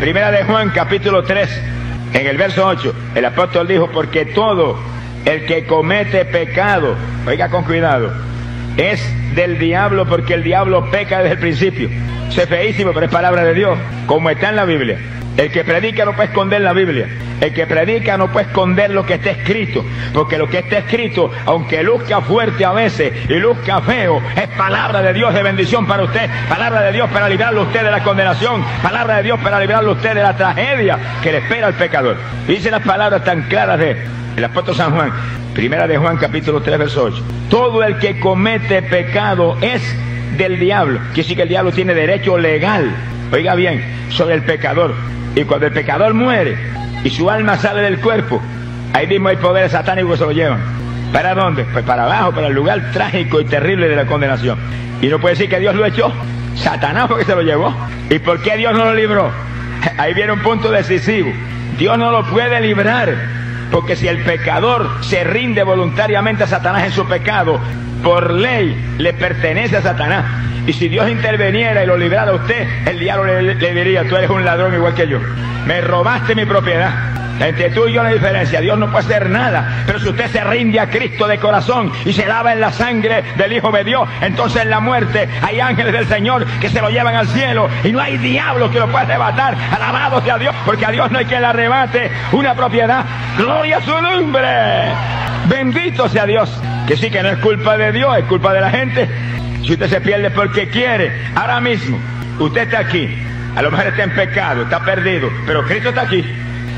Primera de Juan, capítulo 3, en el verso 8, el apóstol dijo, porque todo el que comete pecado, oiga con cuidado, es del diablo porque el diablo peca desde el principio. Eso es feísimo, pero es palabra de Dios, como está en la Biblia. El que predica no puede esconder la Biblia. El que predica no puede esconder lo que está escrito. Porque lo que está escrito, aunque luzca fuerte a veces y luzca feo, es palabra de Dios de bendición para usted. Palabra de Dios para librarlo usted de la condenación. Palabra de Dios para librarlo usted de la tragedia que le espera al pecador. Dice las palabras tan claras de el apóstol San Juan. Primera de Juan capítulo 3 verso 8. Todo el que comete pecado es del diablo. Quiere decir que el diablo tiene derecho legal. Oiga bien, sobre el pecador. Y cuando el pecador muere y su alma sale del cuerpo, ahí mismo hay poderes satánicos que se lo llevan. ¿Para dónde? Pues para abajo, para el lugar trágico y terrible de la condenación. Y no puede decir que Dios lo echó. Satanás porque se lo llevó. ¿Y por qué Dios no lo libró? Ahí viene un punto decisivo. Dios no lo puede librar. Porque si el pecador se rinde voluntariamente a Satanás en su pecado, por ley le pertenece a Satanás. Y si Dios interveniera y lo librara a usted, el diablo le, le, diría, tú eres un ladrón igual que yo. Me robaste mi propiedad. Entre tú y yo la diferencia. Dios no puede hacer nada. Pero si usted se rinde a Cristo de corazón y se lava en la sangre del Hijo de Dios, entonces en la muerte hay ángeles del Señor que se lo llevan al cielo y no hay diablo que lo pueda arrebatar. Alabado sea Dios, porque a Dios no hay quien le arrebate una propiedad. Gloria a su nombre. Bendito sea Dios. Que sí que no es culpa de Dios, es culpa de la gente. Si usted se pierde porque quiere, ahora mismo, usted está aquí. A lo mejor está en pecado, está perdido, pero Cristo está aquí.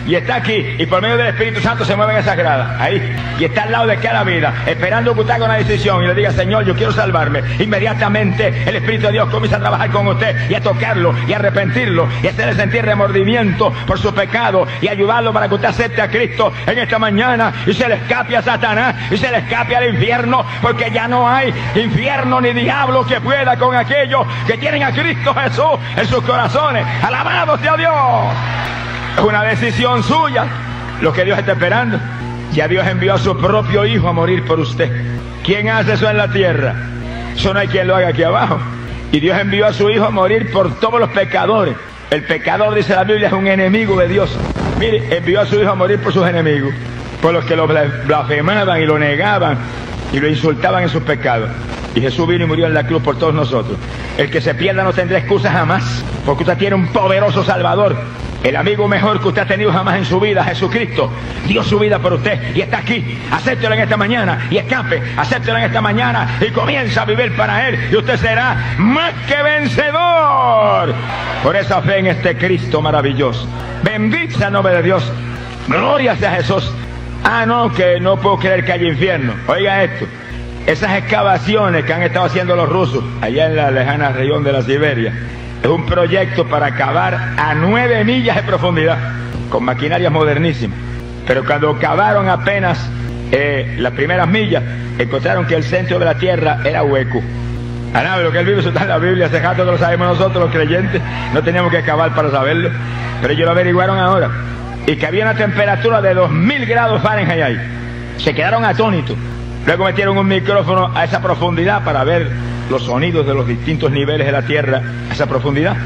Y está aquí, y por medio del Espíritu Santo se mueve en esa grada, ahí, y está al lado de cada vida, esperando que usted haga una decisión y le diga, Señor, yo quiero salvarme. Inmediatamente el Espíritu de Dios comienza a trabajar con usted y a tocarlo y a arrepentirlo y a hacerle sentir remordimiento por su pecado y ayudarlo para que usted acepte a Cristo en esta mañana y se le escape a Satanás y se le escape al infierno, porque ya no hay infierno ni diablo que pueda con aquellos que tienen a Cristo Jesús en sus corazones. Alabado sea Dios. Es una decisión suya lo que Dios está esperando. Ya Dios envió a su propio Hijo a morir por usted. ¿Quién hace eso en la tierra? Eso no hay quien lo haga aquí abajo. Y Dios envió a su Hijo a morir por todos los pecadores. El pecador, dice la Biblia, es un enemigo de Dios. Mire, envió a su Hijo a morir por sus enemigos. Por los que lo blasfemaban y lo negaban y lo insultaban en sus pecados. Y Jesús vino y murió en la cruz por todos nosotros. El que se pierda no tendrá excusa jamás, porque usted tiene un poderoso Salvador. El amigo mejor que usted ha tenido jamás en su vida, Jesucristo, dio su vida por usted y está aquí. Acéptelo en esta mañana y escape. Acéptelo en esta mañana y comienza a vivir para Él. Y usted será más que vencedor por esa fe en este Cristo maravilloso. Bendita el nombre de Dios. Gloria sea Jesús. Ah, no, que no puedo creer que haya infierno. Oiga esto. Esas excavaciones que han estado haciendo los rusos allá en la lejana región de la Siberia es un proyecto para cavar a nueve millas de profundidad con maquinarias modernísimas. Pero cuando cavaron apenas eh, las primeras millas, encontraron que el centro de la tierra era hueco. A nada, lo que él vive, eso está en la Biblia, hace rato que lo sabemos nosotros los creyentes, no teníamos que cavar para saberlo, pero ellos lo averiguaron ahora, y que había una temperatura de 2000 grados Fahrenheit ahí. Se quedaron atónitos. Luego metieron un micrófono a esa profundidad para ver los sonidos de los distintos niveles de la Tierra a esa profundidad.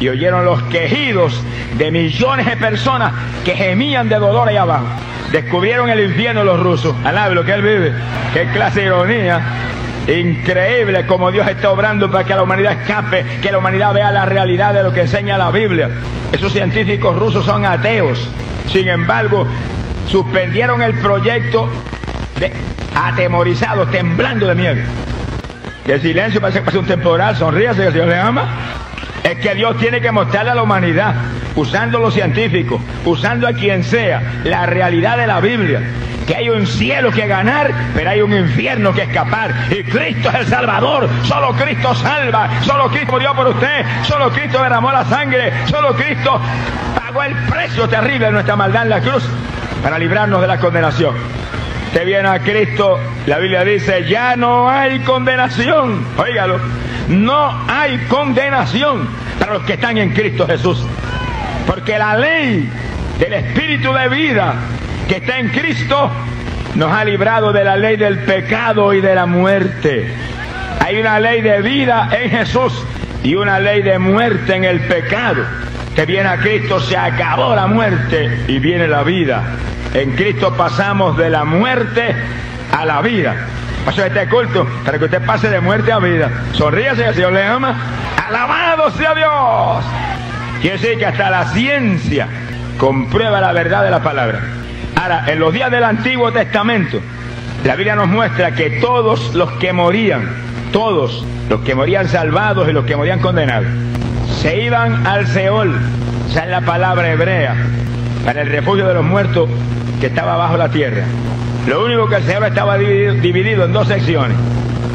Y oyeron los quejidos de millones de personas que gemían de dolor ahí abajo. Descubrieron el infierno los rusos. Alabe lo que él vive. Qué clase de ironía. Increíble como Dios está obrando para que la humanidad escape, que la humanidad vea la realidad de lo que enseña la Biblia. Esos científicos rusos son ateos. Sin embargo, suspendieron el proyecto de, atemorizados, temblando de miedo. Y el silencio parece que pasa un temporal, sonríase que el Señor le ama. Es que Dios tiene que mostrarle a la humanidad, usando los científicos, usando a quien sea, la realidad de la Biblia. Que hay un cielo que ganar, pero hay un infierno que escapar. Y Cristo es el Salvador. Solo Cristo salva. Solo Cristo murió por usted. Solo Cristo derramó la sangre. Solo Cristo pagó el precio terrible de nuestra maldad en la cruz para librarnos de la condenación. Usted viene a Cristo, la Biblia dice, ya no hay condenación. Óigalo, no hay condenación para los que están en Cristo Jesús. Porque la ley del Espíritu de vida que está en Cristo nos ha librado de la ley del pecado y de la muerte. Hay una ley de vida en Jesús y una ley de muerte en el pecado. Usted viene a Cristo, se acabó la muerte y viene la vida. En Cristo pasamos de la muerte a la vida. Paso este culto para que usted pase de muerte a vida. Sonríase, el Señor le ama. Alabado sea Dios. Quiere decir que hasta la ciencia comprueba la verdad de la palabra. Ahora, en los días del Antiguo Testamento, la Biblia nos muestra que todos los que morían, todos los que morían salvados y los que morían condenados, se iban al Seol, esa es la palabra hebrea, para el refugio de los muertos que estaba bajo la tierra. Lo único que el Seol estaba dividido, dividido en dos secciones.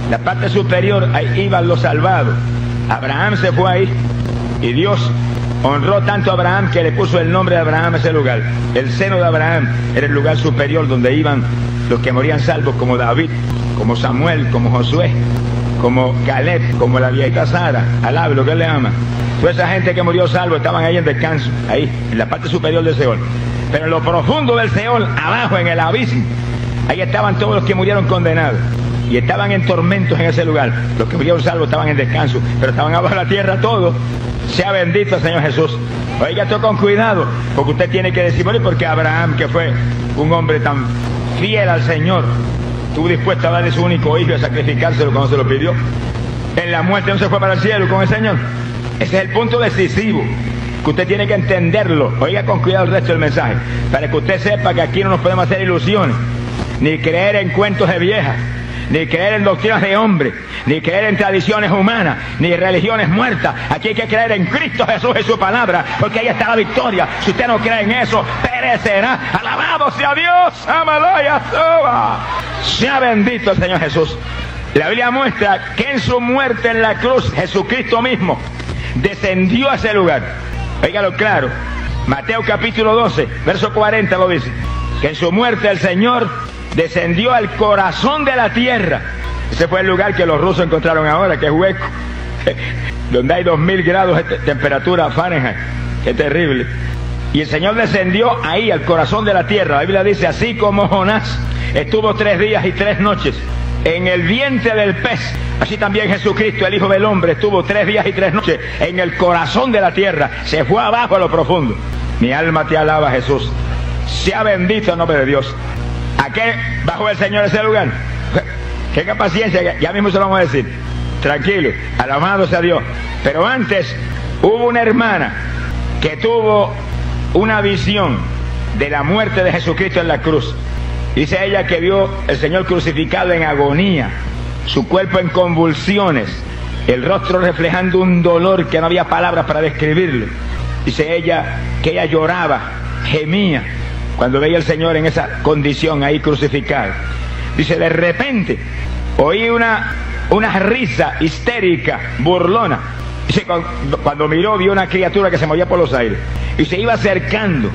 La parte superior, ahí iban los salvados. Abraham se fue ahí y Dios honró tanto a Abraham que le puso el nombre de Abraham a ese lugar. El seno de Abraham era el lugar superior donde iban los que morían salvos como David, como Samuel, como Josué, como Caleb, como la viejita Sara, alabe lo que él le ama. Toda esa gente que murió salvo estaban ahí en descanso, ahí, en la parte superior del Seol. Pero en lo profundo del Seol, abajo en el abismo, ahí estaban todos los que murieron condenados. Y estaban en tormentos en ese lugar. Los que murieron salvos estaban en descanso, pero estaban abajo de la tierra todos. Sea bendito Señor Jesús. Oiga esto con cuidado, porque usted tiene que decir, bueno, porque Abraham, que fue un hombre tan fiel al Señor, estuvo dispuesto a darle su único hijo y a sacrificárselo cuando se lo pidió. En la muerte no se fue para el cielo con el Señor. Ese es el punto decisivo que usted tiene que entenderlo. Oiga con cuidado el resto del mensaje, para que usted sepa que aquí no nos podemos hacer ilusiones, ni creer en cuentos de viejas, ni creer en doctrinas de hombre, ni creer en tradiciones humanas, ni religiones muertas. Aquí hay que creer en Cristo Jesús y su palabra, porque ahí está la victoria. Si usted no cree en eso, perecerá. Alabado sea Dios, amalaya Sea bendito el Señor Jesús. La Biblia muestra que en su muerte en la cruz, Jesucristo mismo descendió a ese lugar. Óigalo claro. Mateo capítulo 12, verso 40 lo dice. Que en su muerte el Señor descendió al corazón de la tierra. Ese fue el lugar que los rusos encontraron ahora, que es hueco, donde hay 2000 grados de temperatura Fahrenheit. Qué terrible. Y el Señor descendió ahí, al corazón de la tierra. La Biblia dice, así como Jonás estuvo tres días y tres noches en el vientre del pez, así también Jesucristo, el Hijo del Hombre, estuvo tres días y tres noches en el corazón de la tierra. Se fue abajo a lo profundo. Mi alma te alaba, Jesús. Sea bendito el nombre de Dios. ¿A qué bajó el Señor ese lugar? Tenga paciencia, ya mismo se lo vamos a decir. Tranquilo, alabado sea Dios. Pero antes hubo una hermana que tuvo una visión de la muerte de Jesucristo en la cruz. Dice ella que vio el Señor crucificado en agonía, su cuerpo en convulsiones, el rostro reflejando un dolor que no había palabras para describirlo. Dice ella que ella lloraba, gemía, cuando veía al Señor en esa condición ahí crucificado. Dice, de repente oí una, una risa histérica, burlona. Dice, cuando, cuando miró vio una criatura que se movía por los aires y se iba acercando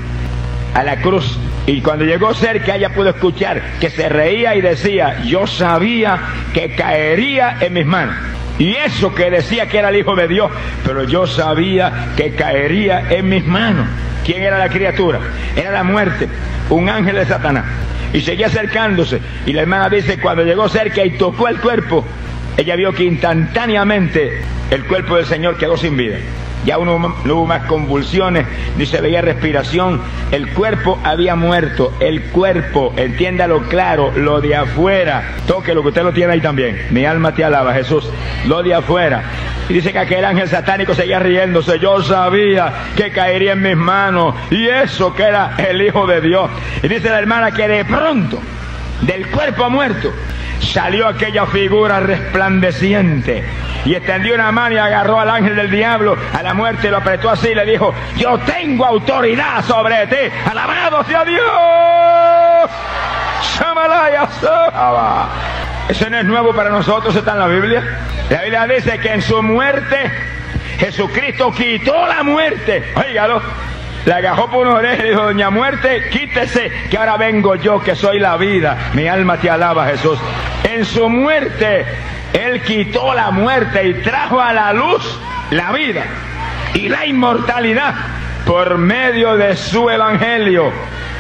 a la cruz. Y cuando llegó cerca ella pudo escuchar que se reía y decía, yo sabía que caería en mis manos. Y eso que decía que era el Hijo de Dios, pero yo sabía que caería en mis manos. ¿Quién era la criatura? Era la muerte, un ángel de Satanás. Y seguía acercándose. Y la hermana dice, cuando llegó cerca y tocó el cuerpo, ella vio que instantáneamente el cuerpo del Señor quedó sin vida. Ya uno, no hubo más convulsiones, ni se veía respiración. El cuerpo había muerto. El cuerpo, entiéndalo claro, lo de afuera. Toque lo que usted lo tiene ahí también. Mi alma te alaba, Jesús. Lo de afuera. Y dice que aquel ángel satánico seguía riéndose. Yo sabía que caería en mis manos. Y eso que era el Hijo de Dios. Y dice la hermana que de pronto, del cuerpo muerto, salió aquella figura resplandeciente y extendió una mano y agarró al ángel del diablo a la muerte y lo apretó así y le dijo, yo tengo autoridad sobre ti, alabado sea Dios. Eso no es nuevo para nosotros, está en la Biblia. La Biblia dice que en su muerte Jesucristo quitó la muerte. Óigalo. Le agajó por una oreja y dijo, doña muerte, quítese, que ahora vengo yo, que soy la vida. Mi alma te alaba, Jesús. En su muerte, Él quitó la muerte y trajo a la luz la vida y la inmortalidad por medio de su evangelio.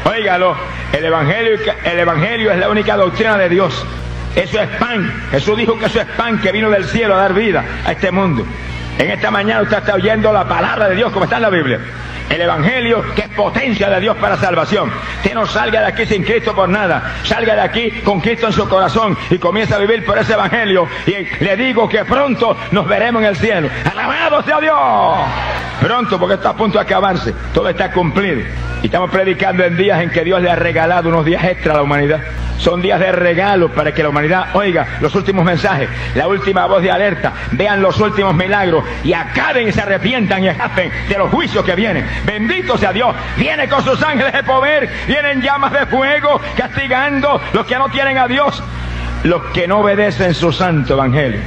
Óigalo, el evangelio, el evangelio es la única doctrina de Dios. Eso es pan. Jesús dijo que eso es pan que vino del cielo a dar vida a este mundo. En esta mañana usted está oyendo la palabra de Dios como está en la Biblia. El Evangelio que es potencia de Dios para salvación. Usted no salga de aquí sin Cristo por nada. Salga de aquí con Cristo en su corazón y comienza a vivir por ese Evangelio. Y le digo que pronto nos veremos en el cielo. Alabado sea Dios. Pronto porque está a punto de acabarse. Todo está cumplido. Y estamos predicando en días en que Dios le ha regalado unos días extra a la humanidad. Son días de regalo para que la humanidad oiga los últimos mensajes, la última voz de alerta, vean los últimos milagros y acaben y se arrepientan y escapen de los juicios que vienen. Bendito sea Dios. Viene con sus ángeles de poder, vienen llamas de fuego castigando los que no tienen a Dios, los que no obedecen su santo evangelio.